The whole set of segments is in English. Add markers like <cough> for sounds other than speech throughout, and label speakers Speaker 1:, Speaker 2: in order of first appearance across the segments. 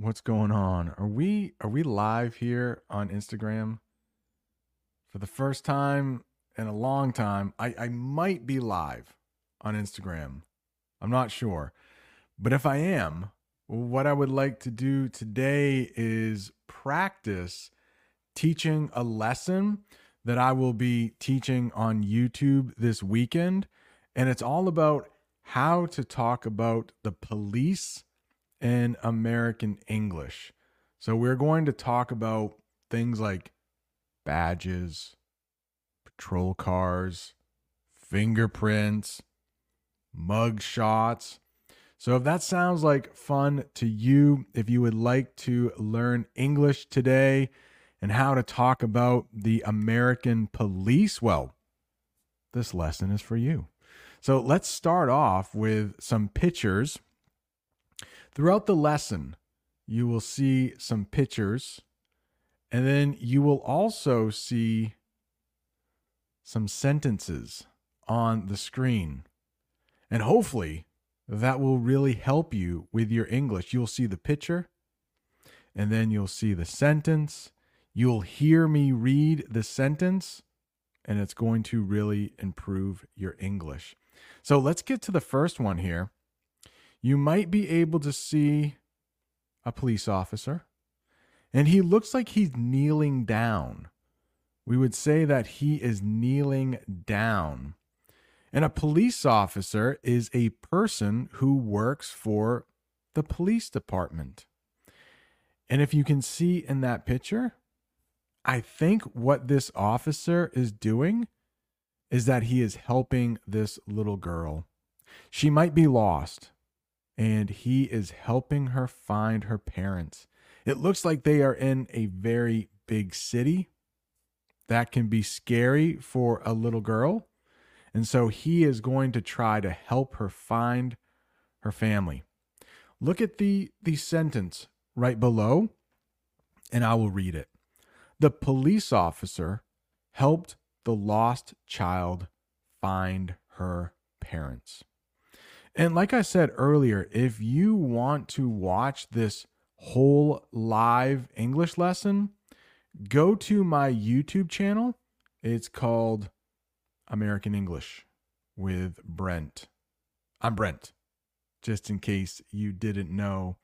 Speaker 1: What's going on? Are we are we live here on Instagram? For the first time in a long time, I, I might be live on Instagram. I'm not sure. But if I am, what I would like to do today is practice teaching a lesson that I will be teaching on YouTube this weekend. And it's all about how to talk about the police in American English. So we're going to talk about things like badges, patrol cars, fingerprints, mug shots. So if that sounds like fun to you, if you would like to learn English today and how to talk about the American police, well, this lesson is for you. So let's start off with some pictures Throughout the lesson, you will see some pictures, and then you will also see some sentences on the screen. And hopefully, that will really help you with your English. You'll see the picture, and then you'll see the sentence. You'll hear me read the sentence, and it's going to really improve your English. So let's get to the first one here you might be able to see a police officer, and he looks like he's kneeling down. We would say that he is kneeling down. And a police officer is a person who works for the police department. And if you can see in that picture, I think what this officer is doing is that he is helping this little girl. She might be lost and he is helping her find her parents. It looks like they are in a very big city. That can be scary for a little girl. And so he is going to try to help her find her family. Look at the, the sentence right below, and I will read it. The police officer helped the lost child find her parents. And like I said earlier, if you want to watch this whole live English lesson, go to my YouTube channel. It's called American English with Brent. I'm Brent, just in case you didn't know.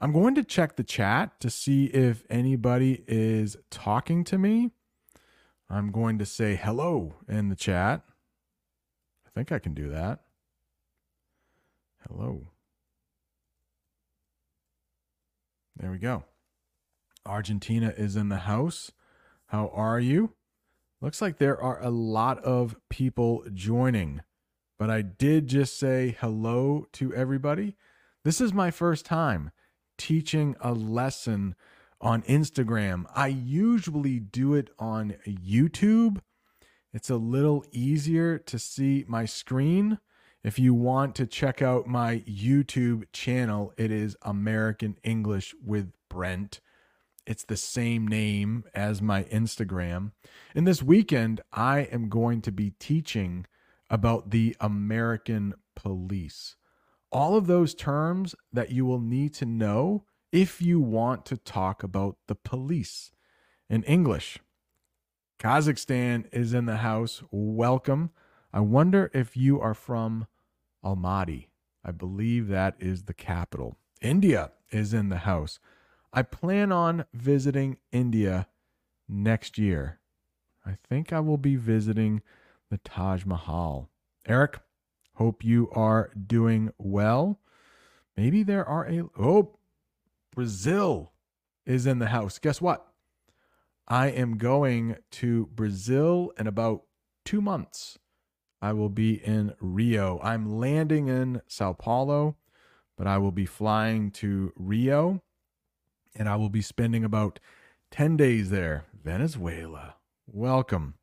Speaker 1: I'm going to check the chat to see if anybody is talking to me. I'm going to say hello in the chat. I think I can do that. Hello. There we go. Argentina is in the house. How are you? Looks like there are a lot of people joining, but I did just say hello to everybody. This is my first time teaching a lesson on Instagram. I usually do it on YouTube. It's a little easier to see my screen if you want to check out my YouTube channel, it is American English with Brent. It's the same name as my Instagram. And this weekend, I am going to be teaching about the American police. All of those terms that you will need to know if you want to talk about the police in English. Kazakhstan is in the house. Welcome. I wonder if you are from Almaty. I believe that is the capital. India is in the house. I plan on visiting India next year. I think I will be visiting the Taj Mahal. Eric, hope you are doing well. Maybe there are a. Oh, Brazil is in the house. Guess what? I am going to Brazil in about two months. I will be in Rio. I'm landing in Sao Paulo, but I will be flying to Rio and I will be spending about 10 days there. Venezuela. Welcome.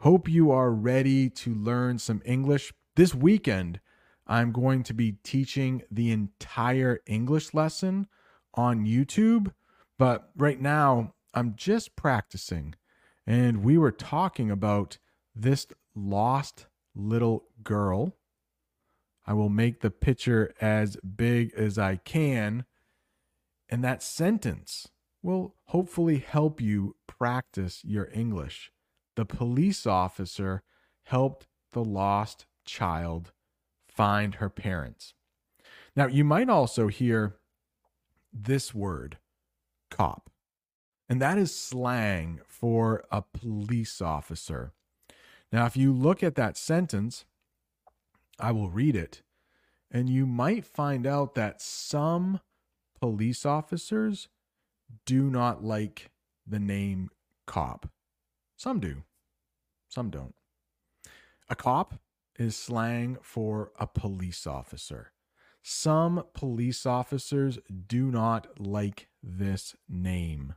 Speaker 1: Hope you are ready to learn some English. This weekend, I'm going to be teaching the entire English lesson on YouTube, but right now I'm just practicing. And we were talking about this lost little girl. I will make the picture as big as I can. And that sentence will hopefully help you practice your English. The police officer helped the lost child find her parents. Now, you might also hear this word, cop, and that is slang for a police officer. Now, if you look at that sentence, I will read it, and you might find out that some police officers do not like the name cop. Some do, some don't. A cop is slang for a police officer. Some police officers do not like this name.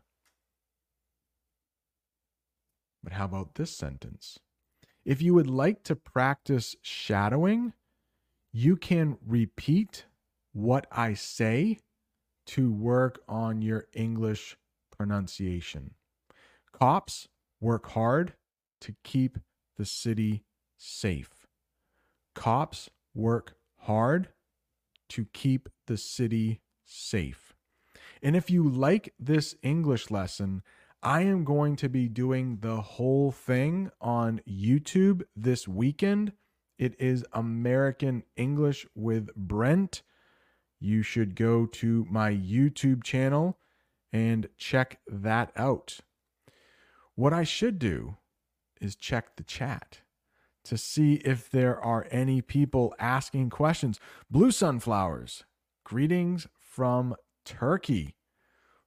Speaker 1: But how about this sentence? If you would like to practice shadowing, you can repeat what I say to work on your English pronunciation. Cops work hard to keep the city safe. Cops work hard to keep the city safe. And if you like this English lesson, I am going to be doing the whole thing on YouTube this weekend. It is American English with Brent. You should go to my YouTube channel and check that out. What I should do is check the chat to see if there are any people asking questions. Blue Sunflowers, greetings from Turkey.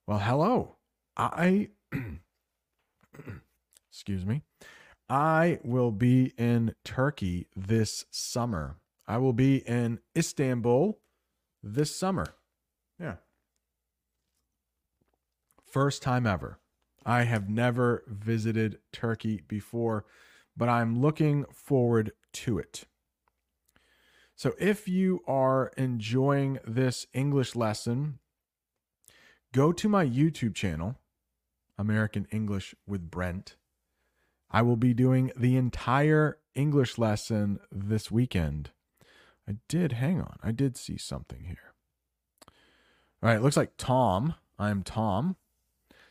Speaker 1: Well, hello. I, <clears throat> excuse me, I will be in Turkey this summer. I will be in Istanbul this summer. Yeah. First time ever. I have never visited Turkey before but I'm looking forward to it. So, if you are enjoying this English lesson, go to my YouTube channel, American English with Brent. I will be doing the entire English lesson this weekend. I did, hang on, I did see something here. All right, it looks like Tom. I'm Tom.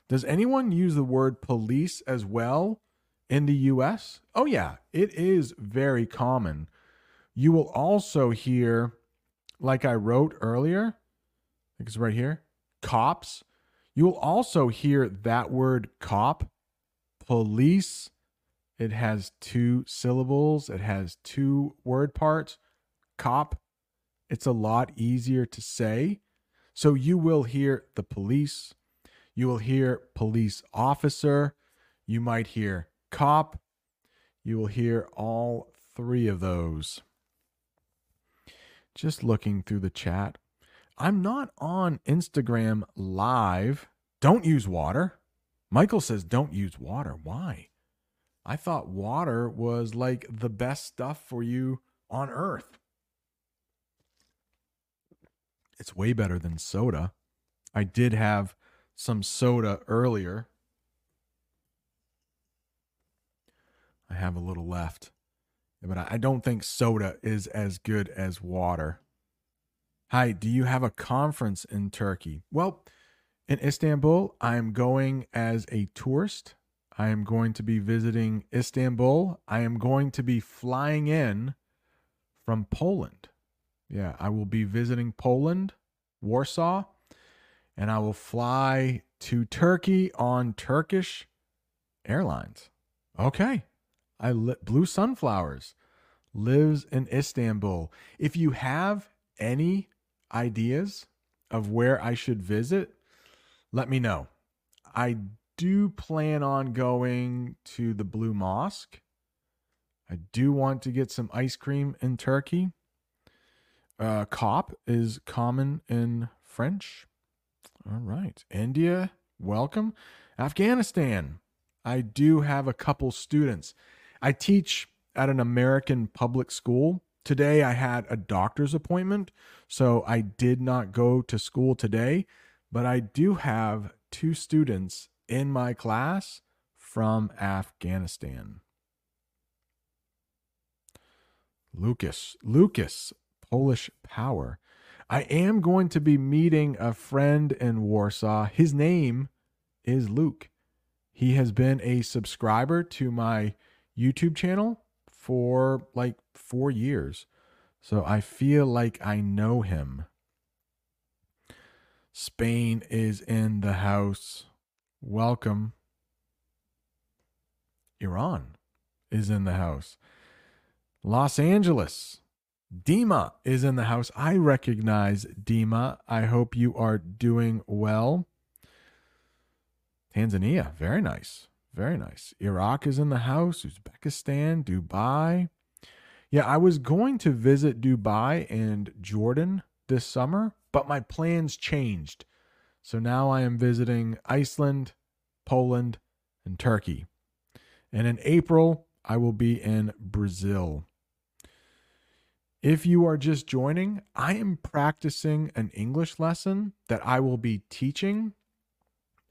Speaker 1: Does anyone use the word police as well in the US? Oh, yeah, it is very common. You will also hear, like I wrote earlier, I think it's right here, cops. You will also hear that word cop, police. It has two syllables, it has two word parts. Cop, it's a lot easier to say. So you will hear the police, you will hear police officer, you might hear cop. You will hear all three of those. Just looking through the chat. I'm not on Instagram live. Don't use water. Michael says don't use water. Why? I thought water was like the best stuff for you on earth. It's way better than soda. I did have some soda earlier. I have a little left. But I don't think soda is as good as water. Hi, do you have a conference in Turkey? Well, in Istanbul, I am going as a tourist. I am going to be visiting Istanbul. I am going to be flying in from Poland. Yeah, I will be visiting Poland, Warsaw, and I will fly to Turkey on Turkish Airlines. Okay. I li- Blue Sunflowers lives in Istanbul. If you have any ideas of where I should visit, let me know. I do plan on going to the Blue Mosque. I do want to get some ice cream in Turkey. Uh, cop is common in French. All right. India, welcome. Afghanistan. I do have a couple students. I teach at an American public school. Today I had a doctor's appointment, so I did not go to school today, but I do have two students in my class from Afghanistan. Lucas, Lucas, Polish Power. I am going to be meeting a friend in Warsaw. His name is Luke. He has been a subscriber to my YouTube channel for like four years. So I feel like I know him. Spain is in the house. Welcome. Iran is in the house. Los Angeles. Dima is in the house. I recognize Dima. I hope you are doing well. Tanzania, very nice. Very nice. Iraq is in the house. Uzbekistan, Dubai. Yeah, I was going to visit Dubai and Jordan this summer, but my plans changed. So now I am visiting Iceland, Poland, and Turkey. And in April, I will be in Brazil. If you are just joining, I am practicing an English lesson that I will be teaching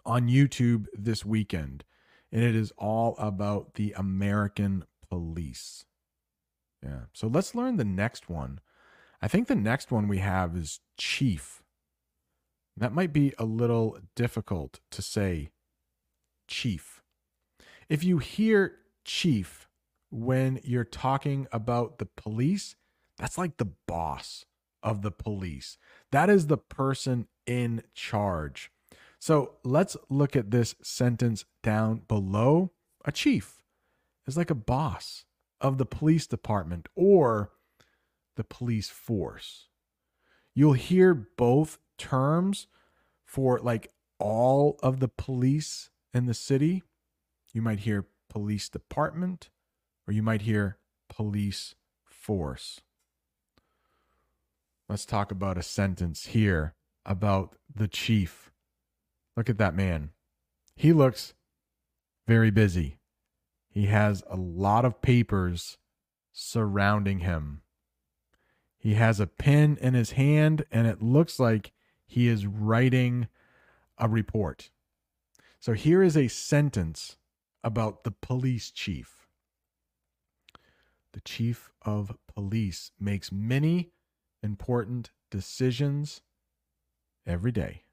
Speaker 1: on YouTube this weekend. And it is all about the American police. Yeah. So let's learn the next one. I think the next one we have is chief. That might be a little difficult to say chief. If you hear chief when you're talking about the police, that's like the boss of the police. That is the person in charge. So let's look at this sentence down below. A chief is like a boss of the police department or the police force. You'll hear both terms for like all of the police in the city. You might hear police department or you might hear police force. Let's talk about a sentence here about the chief. Look at that man. He looks very busy. He has a lot of papers surrounding him. He has a pen in his hand, and it looks like he is writing a report. So here is a sentence about the police chief. The chief of police makes many important decisions every day.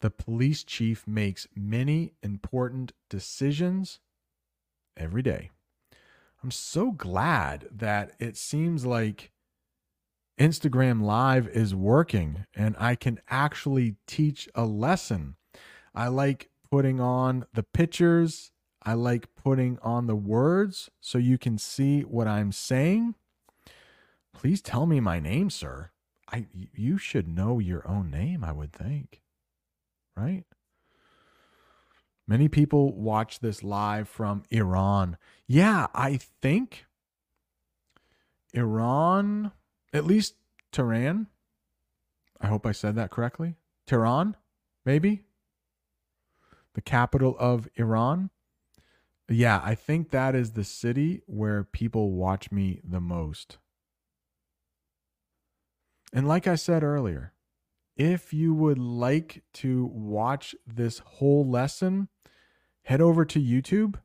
Speaker 1: The police chief makes many important decisions every day. I'm so glad that it seems like Instagram Live is working and I can actually teach a lesson. I like putting on the pictures, I like putting on the words so you can see what I'm saying. Please tell me my name, sir. I you should know your own name, I would think. Right? Many people watch this live from Iran. Yeah, I think Iran, at least Tehran. I hope I said that correctly. Tehran, maybe? The capital of Iran. Yeah, I think that is the city where people watch me the most. And like I said earlier, if you would like to watch this whole lesson, head over to YouTube,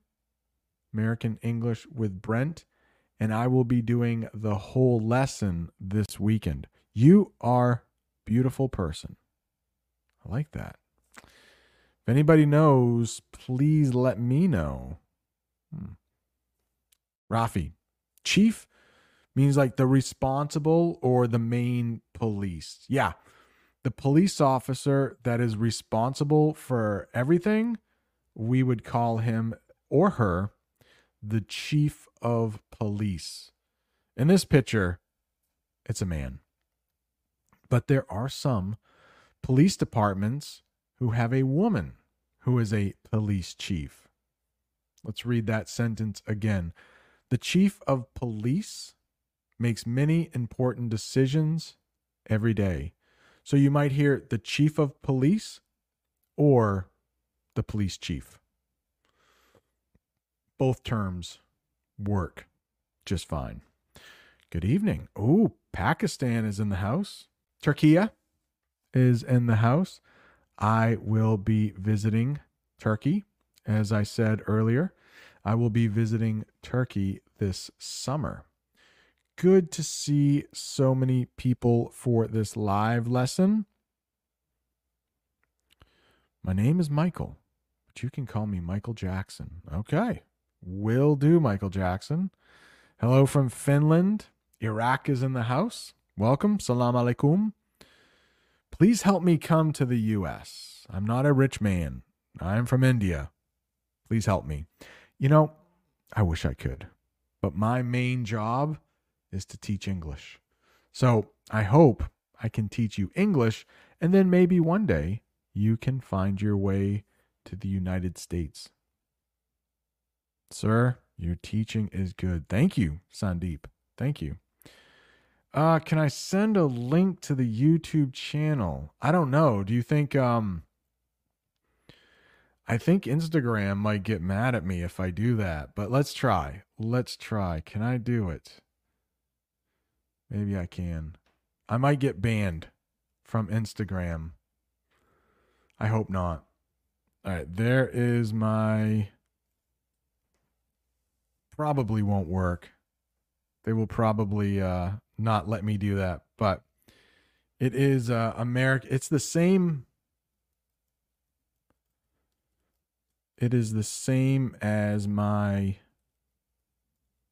Speaker 1: American English with Brent, and I will be doing the whole lesson this weekend. You are beautiful person. I like that. If anybody knows, please let me know. Hmm. Rafi, chief means like the responsible or the main police. Yeah. The police officer that is responsible for everything, we would call him or her the chief of police. In this picture, it's a man. But there are some police departments who have a woman who is a police chief. Let's read that sentence again. The chief of police makes many important decisions every day. So you might hear the chief of police or the police chief. Both terms work just fine. Good evening. Oh, Pakistan is in the house. Turkey is in the house. I will be visiting Turkey, as I said earlier. I will be visiting Turkey this summer. Good to see so many people for this live lesson. My name is Michael, but you can call me Michael Jackson. Okay. Will do, Michael Jackson. Hello from Finland. Iraq is in the house. Welcome. Salam alaikum. Please help me come to the U.S. I'm not a rich man. I'm from India. Please help me. You know, I wish I could, but my main job is to teach English. So I hope I can teach you English, and then maybe one day you can find your way to the United States. Sir, your teaching is good. Thank you, Sandeep. Thank you. Uh, can I send a link to the YouTube channel? I don't know. Do you think um I think Instagram might get mad at me if I do that, but let's try. Let's try. Can I do it? Maybe I can. I might get banned from Instagram. I hope not. All right, there is my. Probably won't work. They will probably uh, not let me do that, but it is uh, America. It's the same. It is the same as my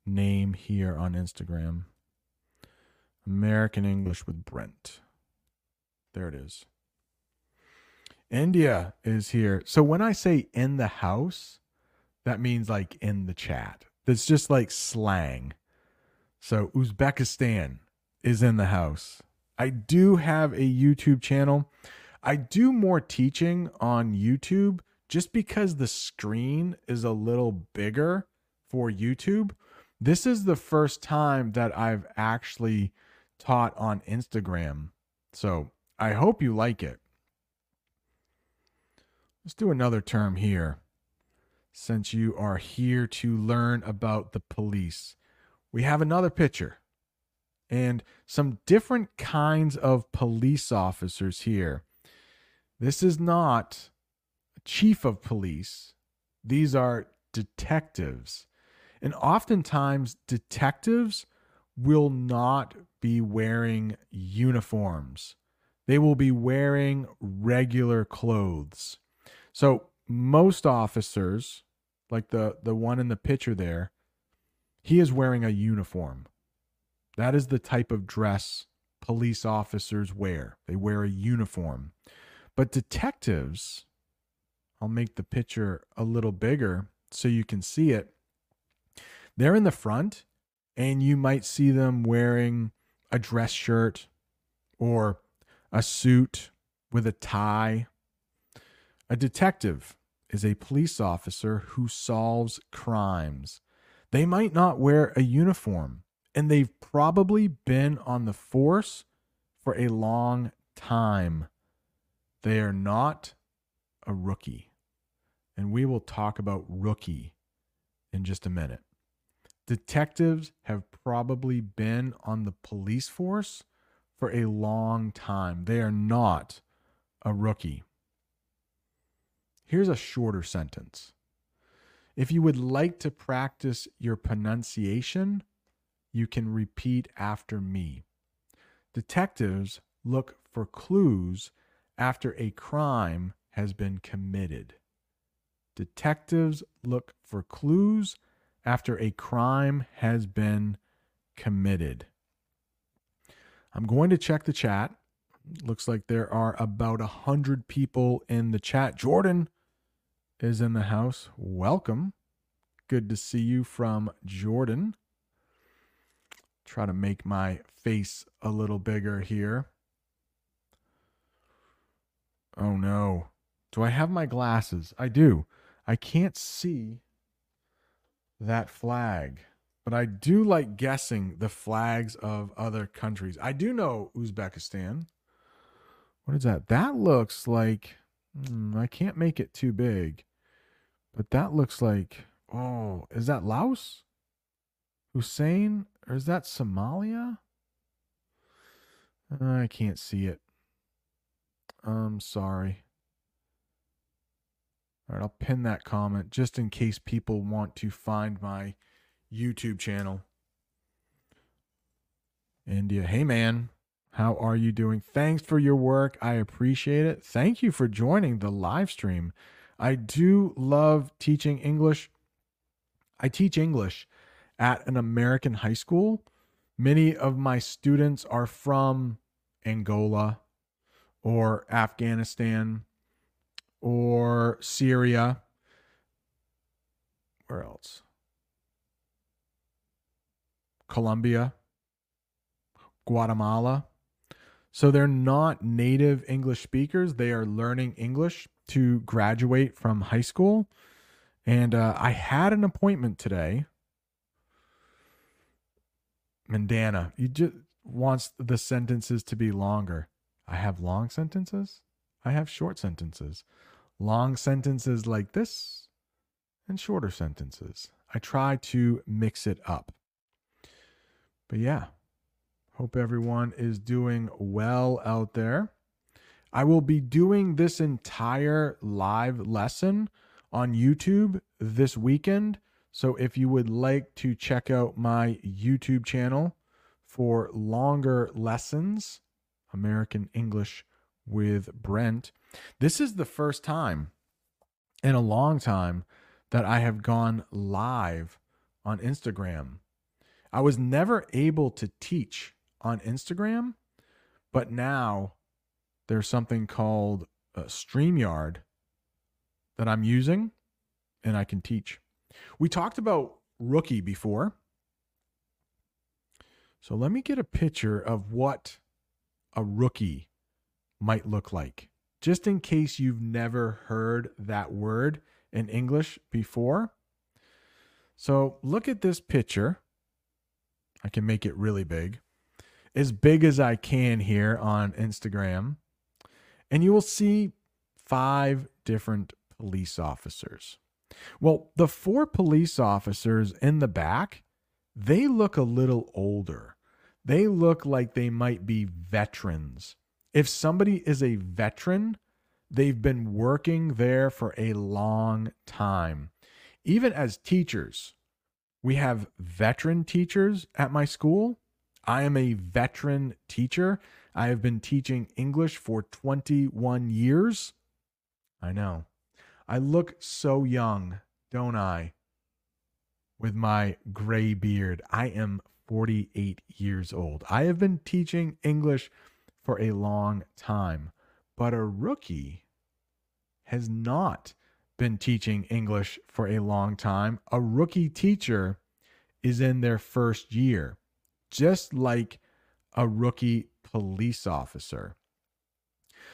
Speaker 1: name here on Instagram. American English with Brent. There it is. India is here. So when I say in the house, that means like in the chat. That's just like slang. So Uzbekistan is in the house. I do have a YouTube channel. I do more teaching on YouTube just because the screen is a little bigger for YouTube. This is the first time that I've actually taught on Instagram. So I hope you like it. Let's do another term here. Since you are here to learn about the police, we have another picture and some different kinds of police officers here. This is not a chief of police, these are detectives. And oftentimes, detectives will not be wearing uniforms. They will be wearing regular clothes. So most officers, like the the one in the picture there, he is wearing a uniform. That is the type of dress police officers wear. They wear a uniform. But detectives, I'll make the picture a little bigger so you can see it. They're in the front and you might see them wearing a dress shirt or a suit with a tie. A detective is a police officer who solves crimes. They might not wear a uniform, and they've probably been on the force for a long time. They are not a rookie. And we will talk about rookie in just a minute detectives have probably been on the police force for a long time. They are not a rookie. Here's a shorter sentence. If you would like to practice your pronunciation, you can repeat after me. Detectives look for clues after a crime has been committed. Detectives look for clues after a crime has been committed. I'm going to check the chat. Looks like there are about a hundred people in the chat. Jordan is in the house. Welcome. Good to see you from Jordan. Try to make my face a little bigger here. Oh no. Do I have my glasses? I do. I can't see that flag. But I do like guessing the flags of other countries. I do know Uzbekistan. What is that? That looks like hmm, I can't make it too big. But that looks like oh, is that Laos? Hussein? Or is that Somalia? Uh, I can't see it. I'm sorry. All right, I'll pin that comment just in case people want to find my YouTube channel. India, hey man, how are you doing? Thanks for your work. I appreciate it. Thank you for joining the live stream. I do love teaching English. I teach English at an American high school. Many of my students are from Angola or Afghanistan or Syria. Where else? Colombia, Guatemala. So they're not native English speakers. They are learning English to graduate from high school. And uh, I had an appointment today. Mandana, you just wants the sentences to be longer. I have long sentences. I have short sentences. Long sentences like this and shorter sentences. I try to mix it up. But yeah, hope everyone is doing well out there. I will be doing this entire live lesson on YouTube this weekend. So if you would like to check out my YouTube channel for longer lessons, American English with Brent, this is the first time in a long time that I have gone live on Instagram. I was never able to teach on Instagram, but now there's something called uh, StreamYard that I'm using and I can teach. We talked about rookie before. So let me get a picture of what a rookie might look like, just in case you've never heard that word in English before. So look at this picture. I can make it really big, as big as I can here on Instagram and you will see five different police officers. Well, the four police officers in the back, they look a little older. They look like they might be veterans. If somebody is a veteran, they've been working there for a long time. Even as teachers, we have veteran teachers at my school. I am a veteran teacher. I have been teaching English for 21 years. I know. I look so young, don't I? With my gray beard. I am 48 years old. I have been teaching English for a long time, but a rookie has not been teaching English for a long time. A rookie teacher is in their first year, just like a rookie police officer.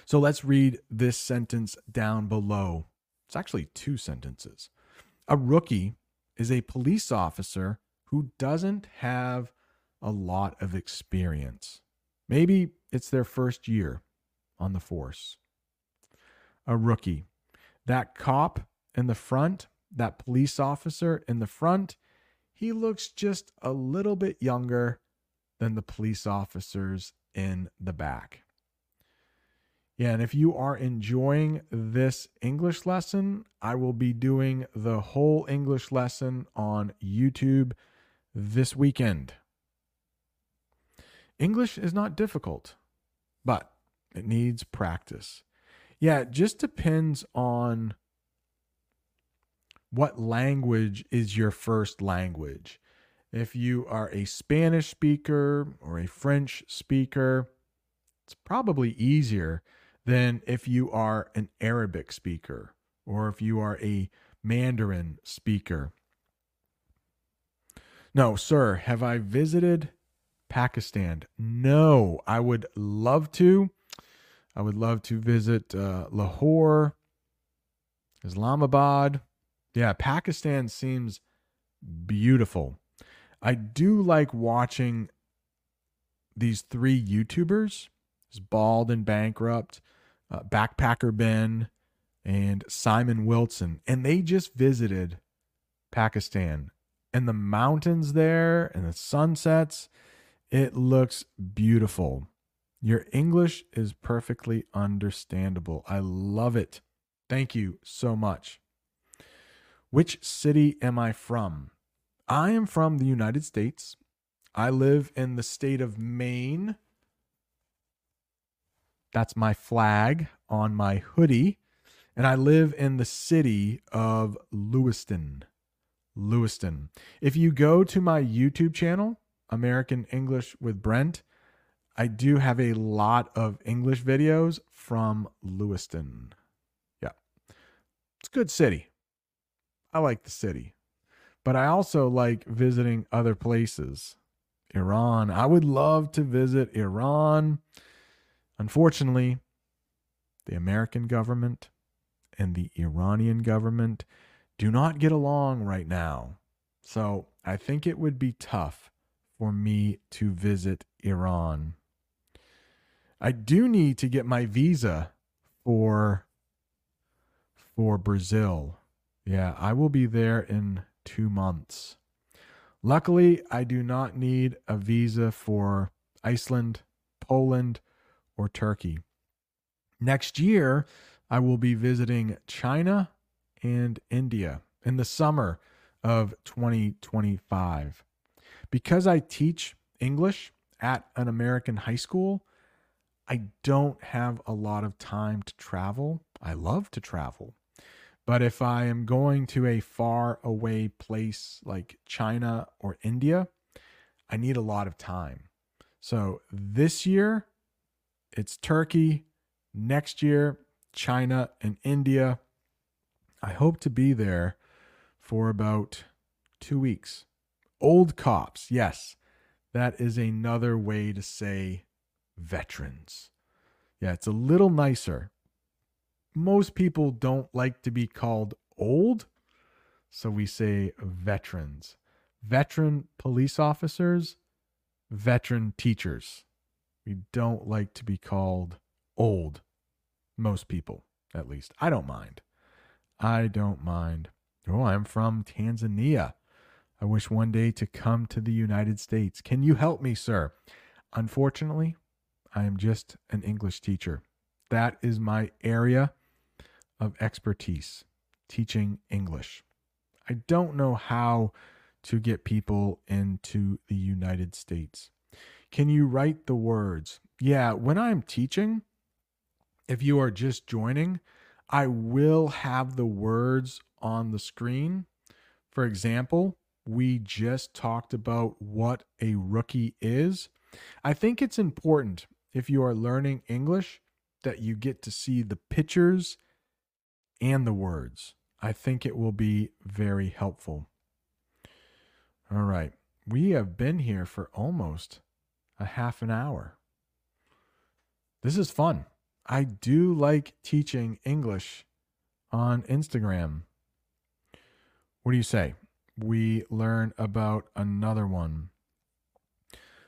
Speaker 1: So let's read this sentence down below. It's actually two sentences. A rookie is a police officer who doesn't have a lot of experience. Maybe it's their first year on the force. A rookie. That cop in the front, that police officer in the front, he looks just a little bit younger than the police officers in the back. Yeah, and if you are enjoying this English lesson, I will be doing the whole English lesson on YouTube this weekend. English is not difficult, but it needs practice. Yeah, it just depends on what language is your first language. If you are a Spanish speaker or a French speaker, it's probably easier than if you are an Arabic speaker or if you are a Mandarin speaker. No, sir, have I visited Pakistan? No, I would love to. I would love to visit uh, Lahore, Islamabad. Yeah, Pakistan seems beautiful. I do like watching these three YouTubers bald and bankrupt, uh, Backpacker Ben, and Simon Wilson. And they just visited Pakistan. And the mountains there and the sunsets, it looks beautiful. Your English is perfectly understandable. I love it. Thank you so much. Which city am I from? I am from the United States. I live in the state of Maine. That's my flag on my hoodie. And I live in the city of Lewiston. Lewiston. If you go to my YouTube channel, American English with Brent, I do have a lot of English videos from Lewiston. Yeah. It's a good city. I like the city. But I also like visiting other places. Iran. I would love to visit Iran. Unfortunately, the American government and the Iranian government do not get along right now. So I think it would be tough for me to visit Iran. I do need to get my visa for for Brazil. Yeah, I will be there in 2 months. Luckily, I do not need a visa for Iceland, Poland, or Turkey. Next year, I will be visiting China and India in the summer of 2025. Because I teach English at an American high school, I don't have a lot of time to travel. I love to travel. But if I am going to a far away place like China or India, I need a lot of time. So this year, it's Turkey. Next year, China and India. I hope to be there for about two weeks. Old cops, yes, that is another way to say veterans. Yeah, it's a little nicer. Most people don't like to be called old, so we say veterans. Veteran police officers, veteran teachers. We don't like to be called old. Most people, at least. I don't mind. I don't mind. Oh, I'm from Tanzania. I wish one day to come to the United States. Can you help me, sir? Unfortunately, I am just an English teacher. That is my area of expertise, teaching English. I don't know how to get people into the United States. Can you write the words? Yeah, when I'm teaching, if you are just joining, I will have the words on the screen. For example, we just talked about what a rookie is. I think it's important if you are learning English that you get to see the pictures and the words. I think it will be very helpful. All right. We have been here for almost a half an hour. This is fun. I do like teaching English on Instagram. What do you say? We learn about another one.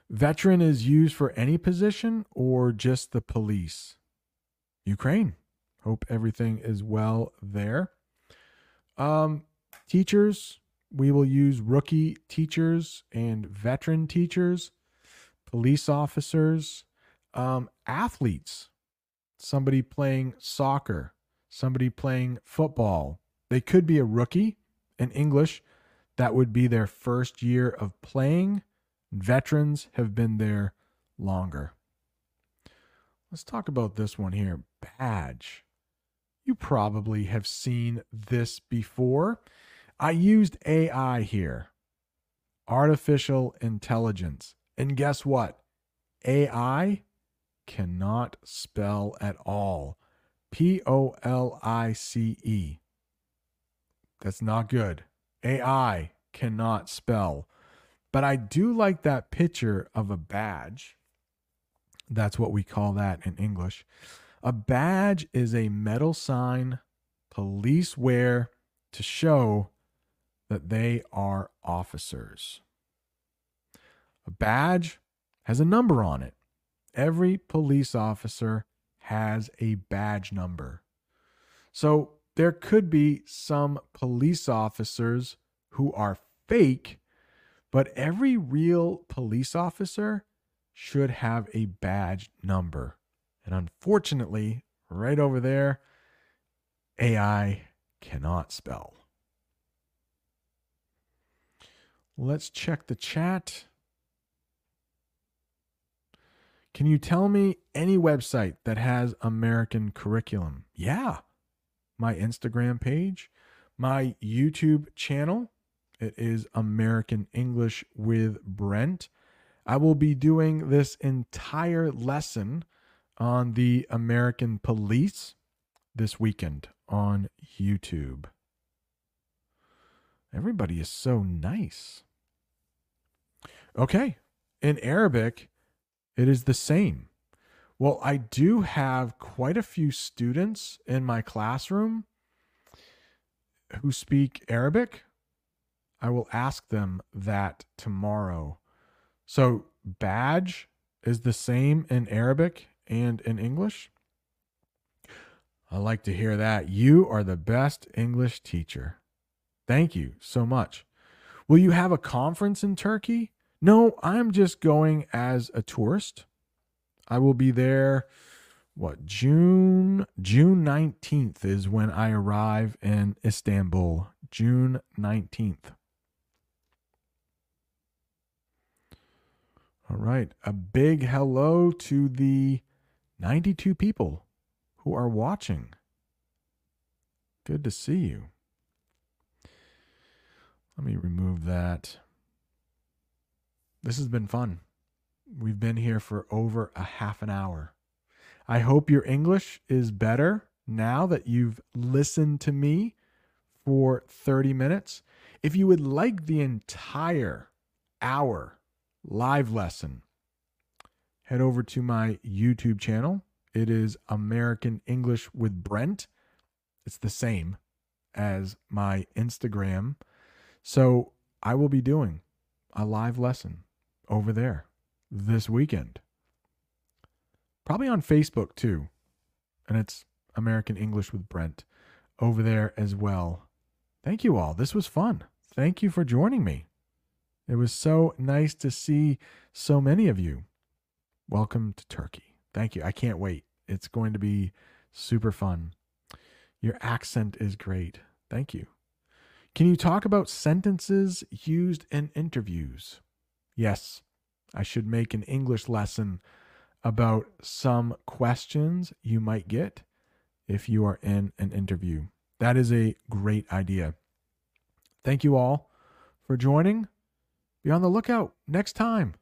Speaker 1: Veteran is used for any position or just the police? Ukraine. Hope everything is well there. Um, teachers, we will use rookie teachers and veteran teachers police officers, um, athletes, somebody playing soccer, somebody playing football. They could be a rookie in English. That would be their first year of playing. Veterans have been there longer. Let's talk about this one here badge. You probably have seen this before. I used AI here, artificial intelligence. And guess what? AI cannot spell at all. P O L I C E. That's not good. AI cannot spell. But I do like that picture of a badge. That's what we call that in English. A badge is a metal sign police wear to show that they are officers. A badge has a number on it. Every police officer has a badge number. So there could be some police officers who are fake, but every real police officer should have a badge number. And unfortunately, right over there, AI cannot spell. Let's check the chat. Can you tell me any website that has American curriculum? Yeah. My Instagram page, my YouTube channel. It is American English with Brent. I will be doing this entire lesson on the American police this weekend on YouTube. Everybody is so nice. Okay. In Arabic, it is the same. Well, I do have quite a few students in my classroom who speak Arabic. I will ask them that tomorrow. So, badge is the same in Arabic and in English. I like to hear that. You are the best English teacher. Thank you so much. Will you have a conference in Turkey? No, I'm just going as a tourist. I will be there what June June 19th is when I arrive in Istanbul. June 19th. All right. A big hello to the 92 people who are watching. Good to see you. Let me remove that. This has been fun. We've been here for over a half an hour. I hope your English is better now that you've listened to me for 30 minutes. If you would like the entire hour live lesson, head over to my YouTube channel. It is American English with Brent. It's the same as my Instagram. So I will be doing a live lesson over there this weekend. Probably on Facebook too. And it's American English with Brent over there as well. Thank you all. This was fun. Thank you for joining me. It was so nice to see so many of you. Welcome to Turkey. Thank you. I can't wait. It's going to be super fun. Your accent is great. Thank you. Can you talk about sentences used in interviews? Yes, I should make an English lesson about some questions you might get if you are in an interview. That is a great idea. Thank you all for joining. Be on the lookout next time